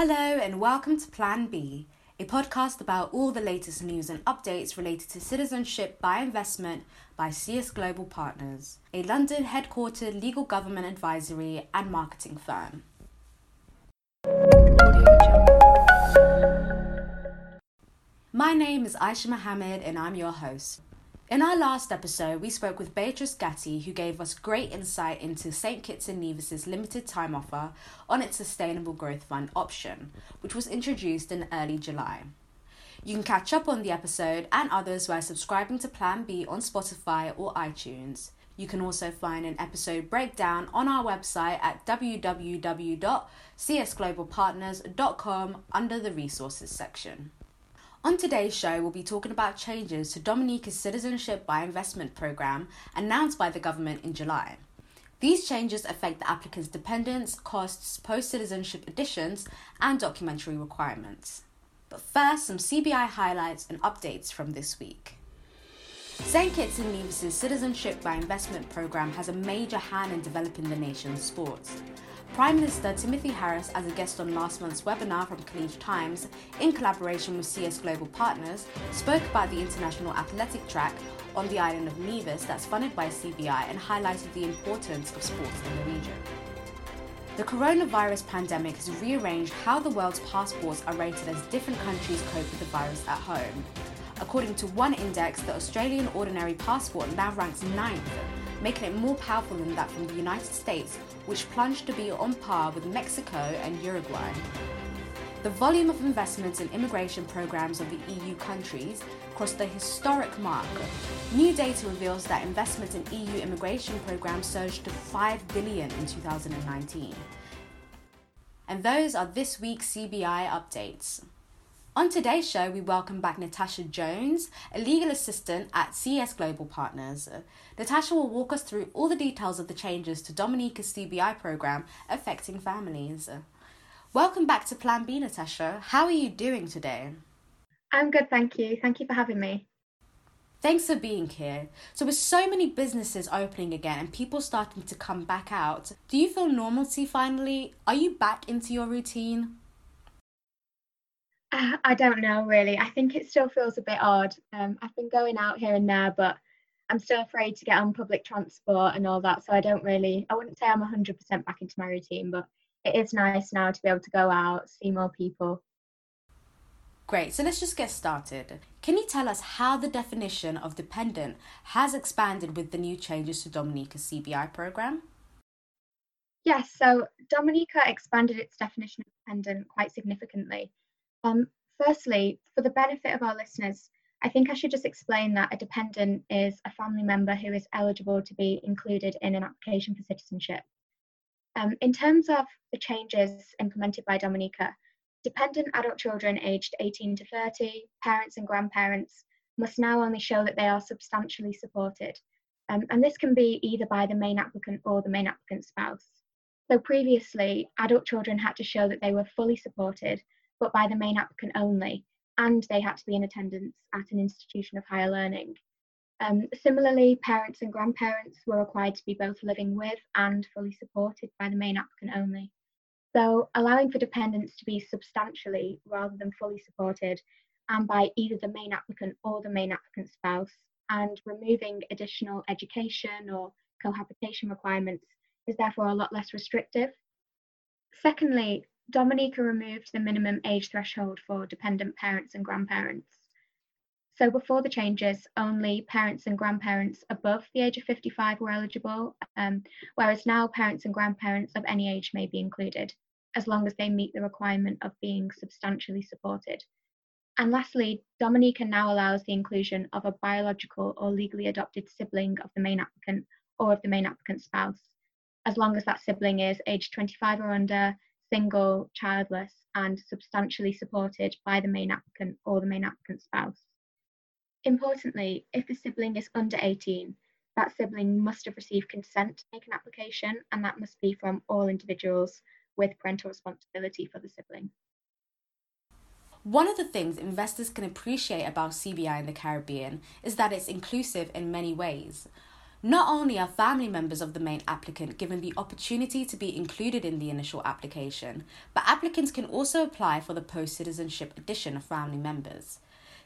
Hello, and welcome to Plan B, a podcast about all the latest news and updates related to citizenship by investment by CS Global Partners, a London headquartered legal government advisory and marketing firm. My name is Aisha Mohammed, and I'm your host. In our last episode, we spoke with Beatrice Gatti, who gave us great insight into St. Kitts and Nevis's limited time offer on its Sustainable Growth Fund option, which was introduced in early July. You can catch up on the episode and others by subscribing to Plan B on Spotify or iTunes. You can also find an episode breakdown on our website at www.csglobalpartners.com under the resources section. On today's show, we'll be talking about changes to Dominica's Citizenship by Investment program announced by the government in July. These changes affect the applicant's dependents, costs, post citizenship additions, and documentary requirements. But first, some CBI highlights and updates from this week. St. Kitts and Nevis' Citizenship by Investment program has a major hand in developing the nation's sports. Prime Minister Timothy Harris, as a guest on last month's webinar from Khaleej Times, in collaboration with CS Global Partners, spoke about the international athletic track on the island of Nevis that's funded by CBI and highlighted the importance of sports in the region. The coronavirus pandemic has rearranged how the world's passports are rated as different countries cope with the virus at home. According to one index, the Australian Ordinary Passport now ranks ninth, making it more powerful than that from the United States, which plunged to be on par with Mexico and Uruguay. The volume of investments in immigration programs of the EU countries crossed the historic mark. New data reveals that investments in EU immigration programs surged to 5 billion in 2019. And those are this week's CBI updates. On today's show, we welcome back Natasha Jones, a legal assistant at CS Global Partners. Natasha will walk us through all the details of the changes to Dominica's CBI program affecting families. Welcome back to Plan B, Natasha. How are you doing today? I'm good, thank you. Thank you for having me. Thanks for being here. So, with so many businesses opening again and people starting to come back out, do you feel normalcy finally? Are you back into your routine? I don't know really. I think it still feels a bit odd. Um, I've been going out here and there, but I'm still afraid to get on public transport and all that. So I don't really, I wouldn't say I'm 100% back into my routine, but it is nice now to be able to go out, see more people. Great, so let's just get started. Can you tell us how the definition of dependent has expanded with the new changes to Dominica's CBI program? Yes, so Dominica expanded its definition of dependent quite significantly. Um, firstly, for the benefit of our listeners, I think I should just explain that a dependent is a family member who is eligible to be included in an application for citizenship. Um, in terms of the changes implemented by Dominica, dependent adult children aged 18 to 30, parents and grandparents must now only show that they are substantially supported. Um, and this can be either by the main applicant or the main applicant's spouse. So previously, adult children had to show that they were fully supported but by the main applicant only, and they had to be in attendance at an institution of higher learning. Um, similarly, parents and grandparents were required to be both living with and fully supported by the main applicant only. So, allowing for dependents to be substantially rather than fully supported, and by either the main applicant or the main applicant spouse, and removing additional education or cohabitation requirements is therefore a lot less restrictive. Secondly, Dominica removed the minimum age threshold for dependent parents and grandparents. So before the changes, only parents and grandparents above the age of 55 were eligible, um, whereas now parents and grandparents of any age may be included, as long as they meet the requirement of being substantially supported. And lastly, Dominica now allows the inclusion of a biological or legally adopted sibling of the main applicant or of the main applicant's spouse, as long as that sibling is aged 25 or under, single, childless, and substantially supported by the main applicant or the main applicant's spouse. Importantly, if the sibling is under 18, that sibling must have received consent to make an application, and that must be from all individuals with parental responsibility for the sibling. One of the things investors can appreciate about CBI in the Caribbean is that it's inclusive in many ways. Not only are family members of the main applicant given the opportunity to be included in the initial application, but applicants can also apply for the post citizenship addition of family members.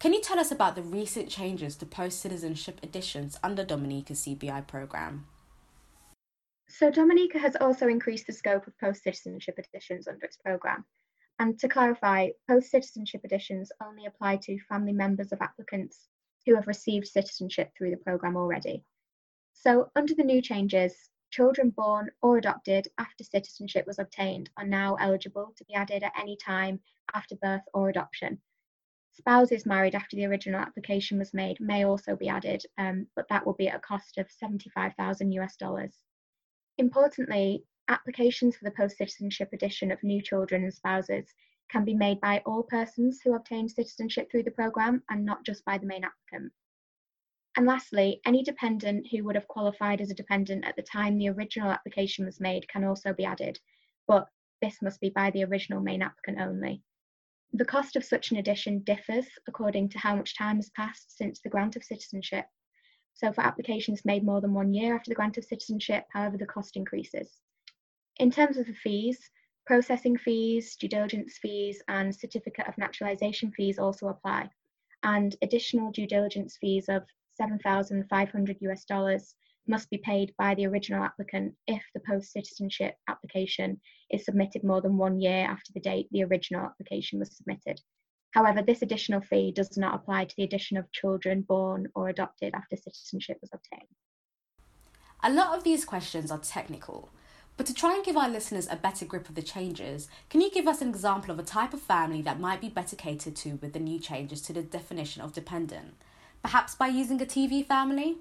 Can you tell us about the recent changes to post citizenship additions under Dominica's CBI program? So, Dominica has also increased the scope of post citizenship additions under its program. And to clarify, post citizenship additions only apply to family members of applicants who have received citizenship through the program already. So, under the new changes, children born or adopted after citizenship was obtained are now eligible to be added at any time after birth or adoption. Spouses married after the original application was made may also be added, um, but that will be at a cost of 75,000 US dollars. Importantly, applications for the post citizenship addition of new children and spouses can be made by all persons who obtain citizenship through the programme and not just by the main applicant. And lastly, any dependent who would have qualified as a dependent at the time the original application was made can also be added, but this must be by the original main applicant only. The cost of such an addition differs according to how much time has passed since the grant of citizenship. So, for applications made more than one year after the grant of citizenship, however, the cost increases. In terms of the fees, processing fees, due diligence fees, and certificate of naturalisation fees also apply, and additional due diligence fees of 7,500 US dollars must be paid by the original applicant if the post citizenship application is submitted more than one year after the date the original application was submitted. However, this additional fee does not apply to the addition of children born or adopted after citizenship was obtained. A lot of these questions are technical, but to try and give our listeners a better grip of the changes, can you give us an example of a type of family that might be better catered to with the new changes to the definition of dependent? Perhaps by using a TV family?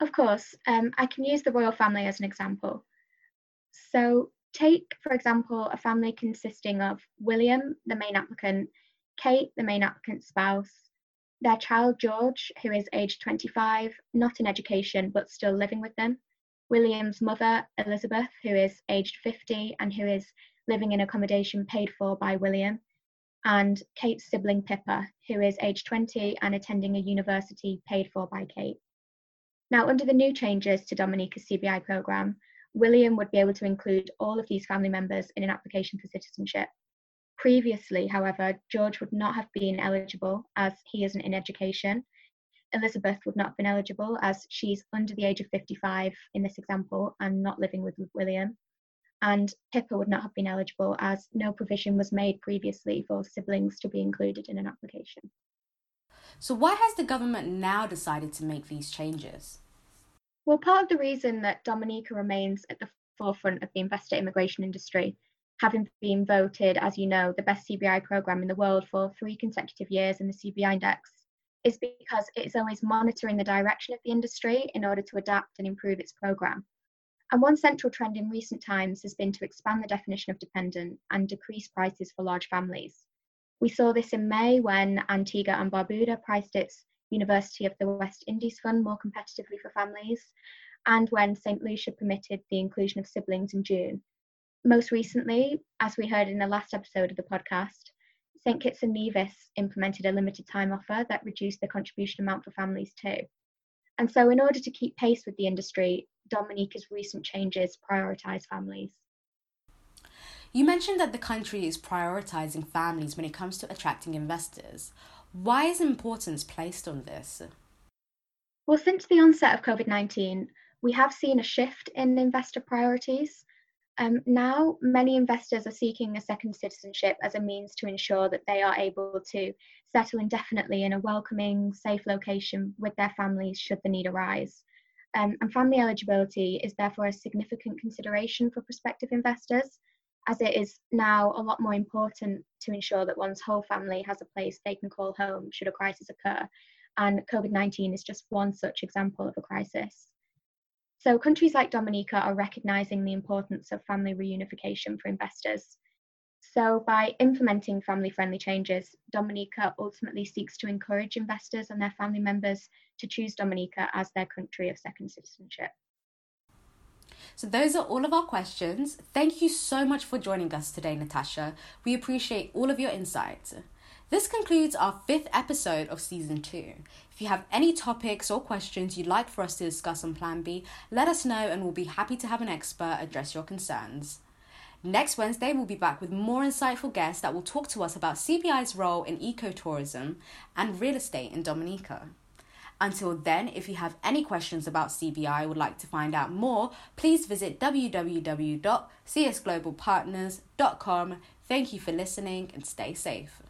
Of course, um, I can use the royal family as an example. So, take, for example, a family consisting of William, the main applicant, Kate, the main applicant's spouse, their child George, who is aged 25, not in education but still living with them, William's mother Elizabeth, who is aged 50 and who is living in accommodation paid for by William, and Kate's sibling Pippa, who is aged 20 and attending a university paid for by Kate. Now, under the new changes to Dominica's CBI programme, William would be able to include all of these family members in an application for citizenship. Previously, however, George would not have been eligible as he isn't in education. Elizabeth would not have been eligible as she's under the age of 55 in this example and not living with William. And Pippa would not have been eligible as no provision was made previously for siblings to be included in an application. So, why has the government now decided to make these changes? Well, part of the reason that Dominica remains at the forefront of the investor immigration industry, having been voted, as you know, the best CBI program in the world for three consecutive years in the CBI index, is because it's always monitoring the direction of the industry in order to adapt and improve its program. And one central trend in recent times has been to expand the definition of dependent and decrease prices for large families. We saw this in May when Antigua and Barbuda priced its University of the West Indies Fund more competitively for families, and when St. Lucia permitted the inclusion of siblings in June. Most recently, as we heard in the last episode of the podcast, St. Kitts and Nevis implemented a limited time offer that reduced the contribution amount for families too. And so, in order to keep pace with the industry, Dominica's recent changes prioritise families. You mentioned that the country is prioritizing families when it comes to attracting investors. Why is importance placed on this? Well, since the onset of COVID 19, we have seen a shift in investor priorities. Um, now, many investors are seeking a second citizenship as a means to ensure that they are able to settle indefinitely in a welcoming, safe location with their families should the need arise. Um, and family eligibility is therefore a significant consideration for prospective investors as it is now a lot more important to ensure that one's whole family has a place they can call home should a crisis occur. And COVID 19 is just one such example of a crisis. So, countries like Dominica are recognising the importance of family reunification for investors. So, by implementing family friendly changes, Dominica ultimately seeks to encourage investors and their family members to choose Dominica as their country of second citizenship. So, those are all of our questions. Thank you so much for joining us today, Natasha. We appreciate all of your insights. This concludes our fifth episode of season two. If you have any topics or questions you'd like for us to discuss on Plan B, let us know and we'll be happy to have an expert address your concerns. Next Wednesday, we'll be back with more insightful guests that will talk to us about CBI's role in ecotourism and real estate in Dominica. Until then, if you have any questions about CBI or would like to find out more, please visit www.csglobalpartners.com. Thank you for listening and stay safe.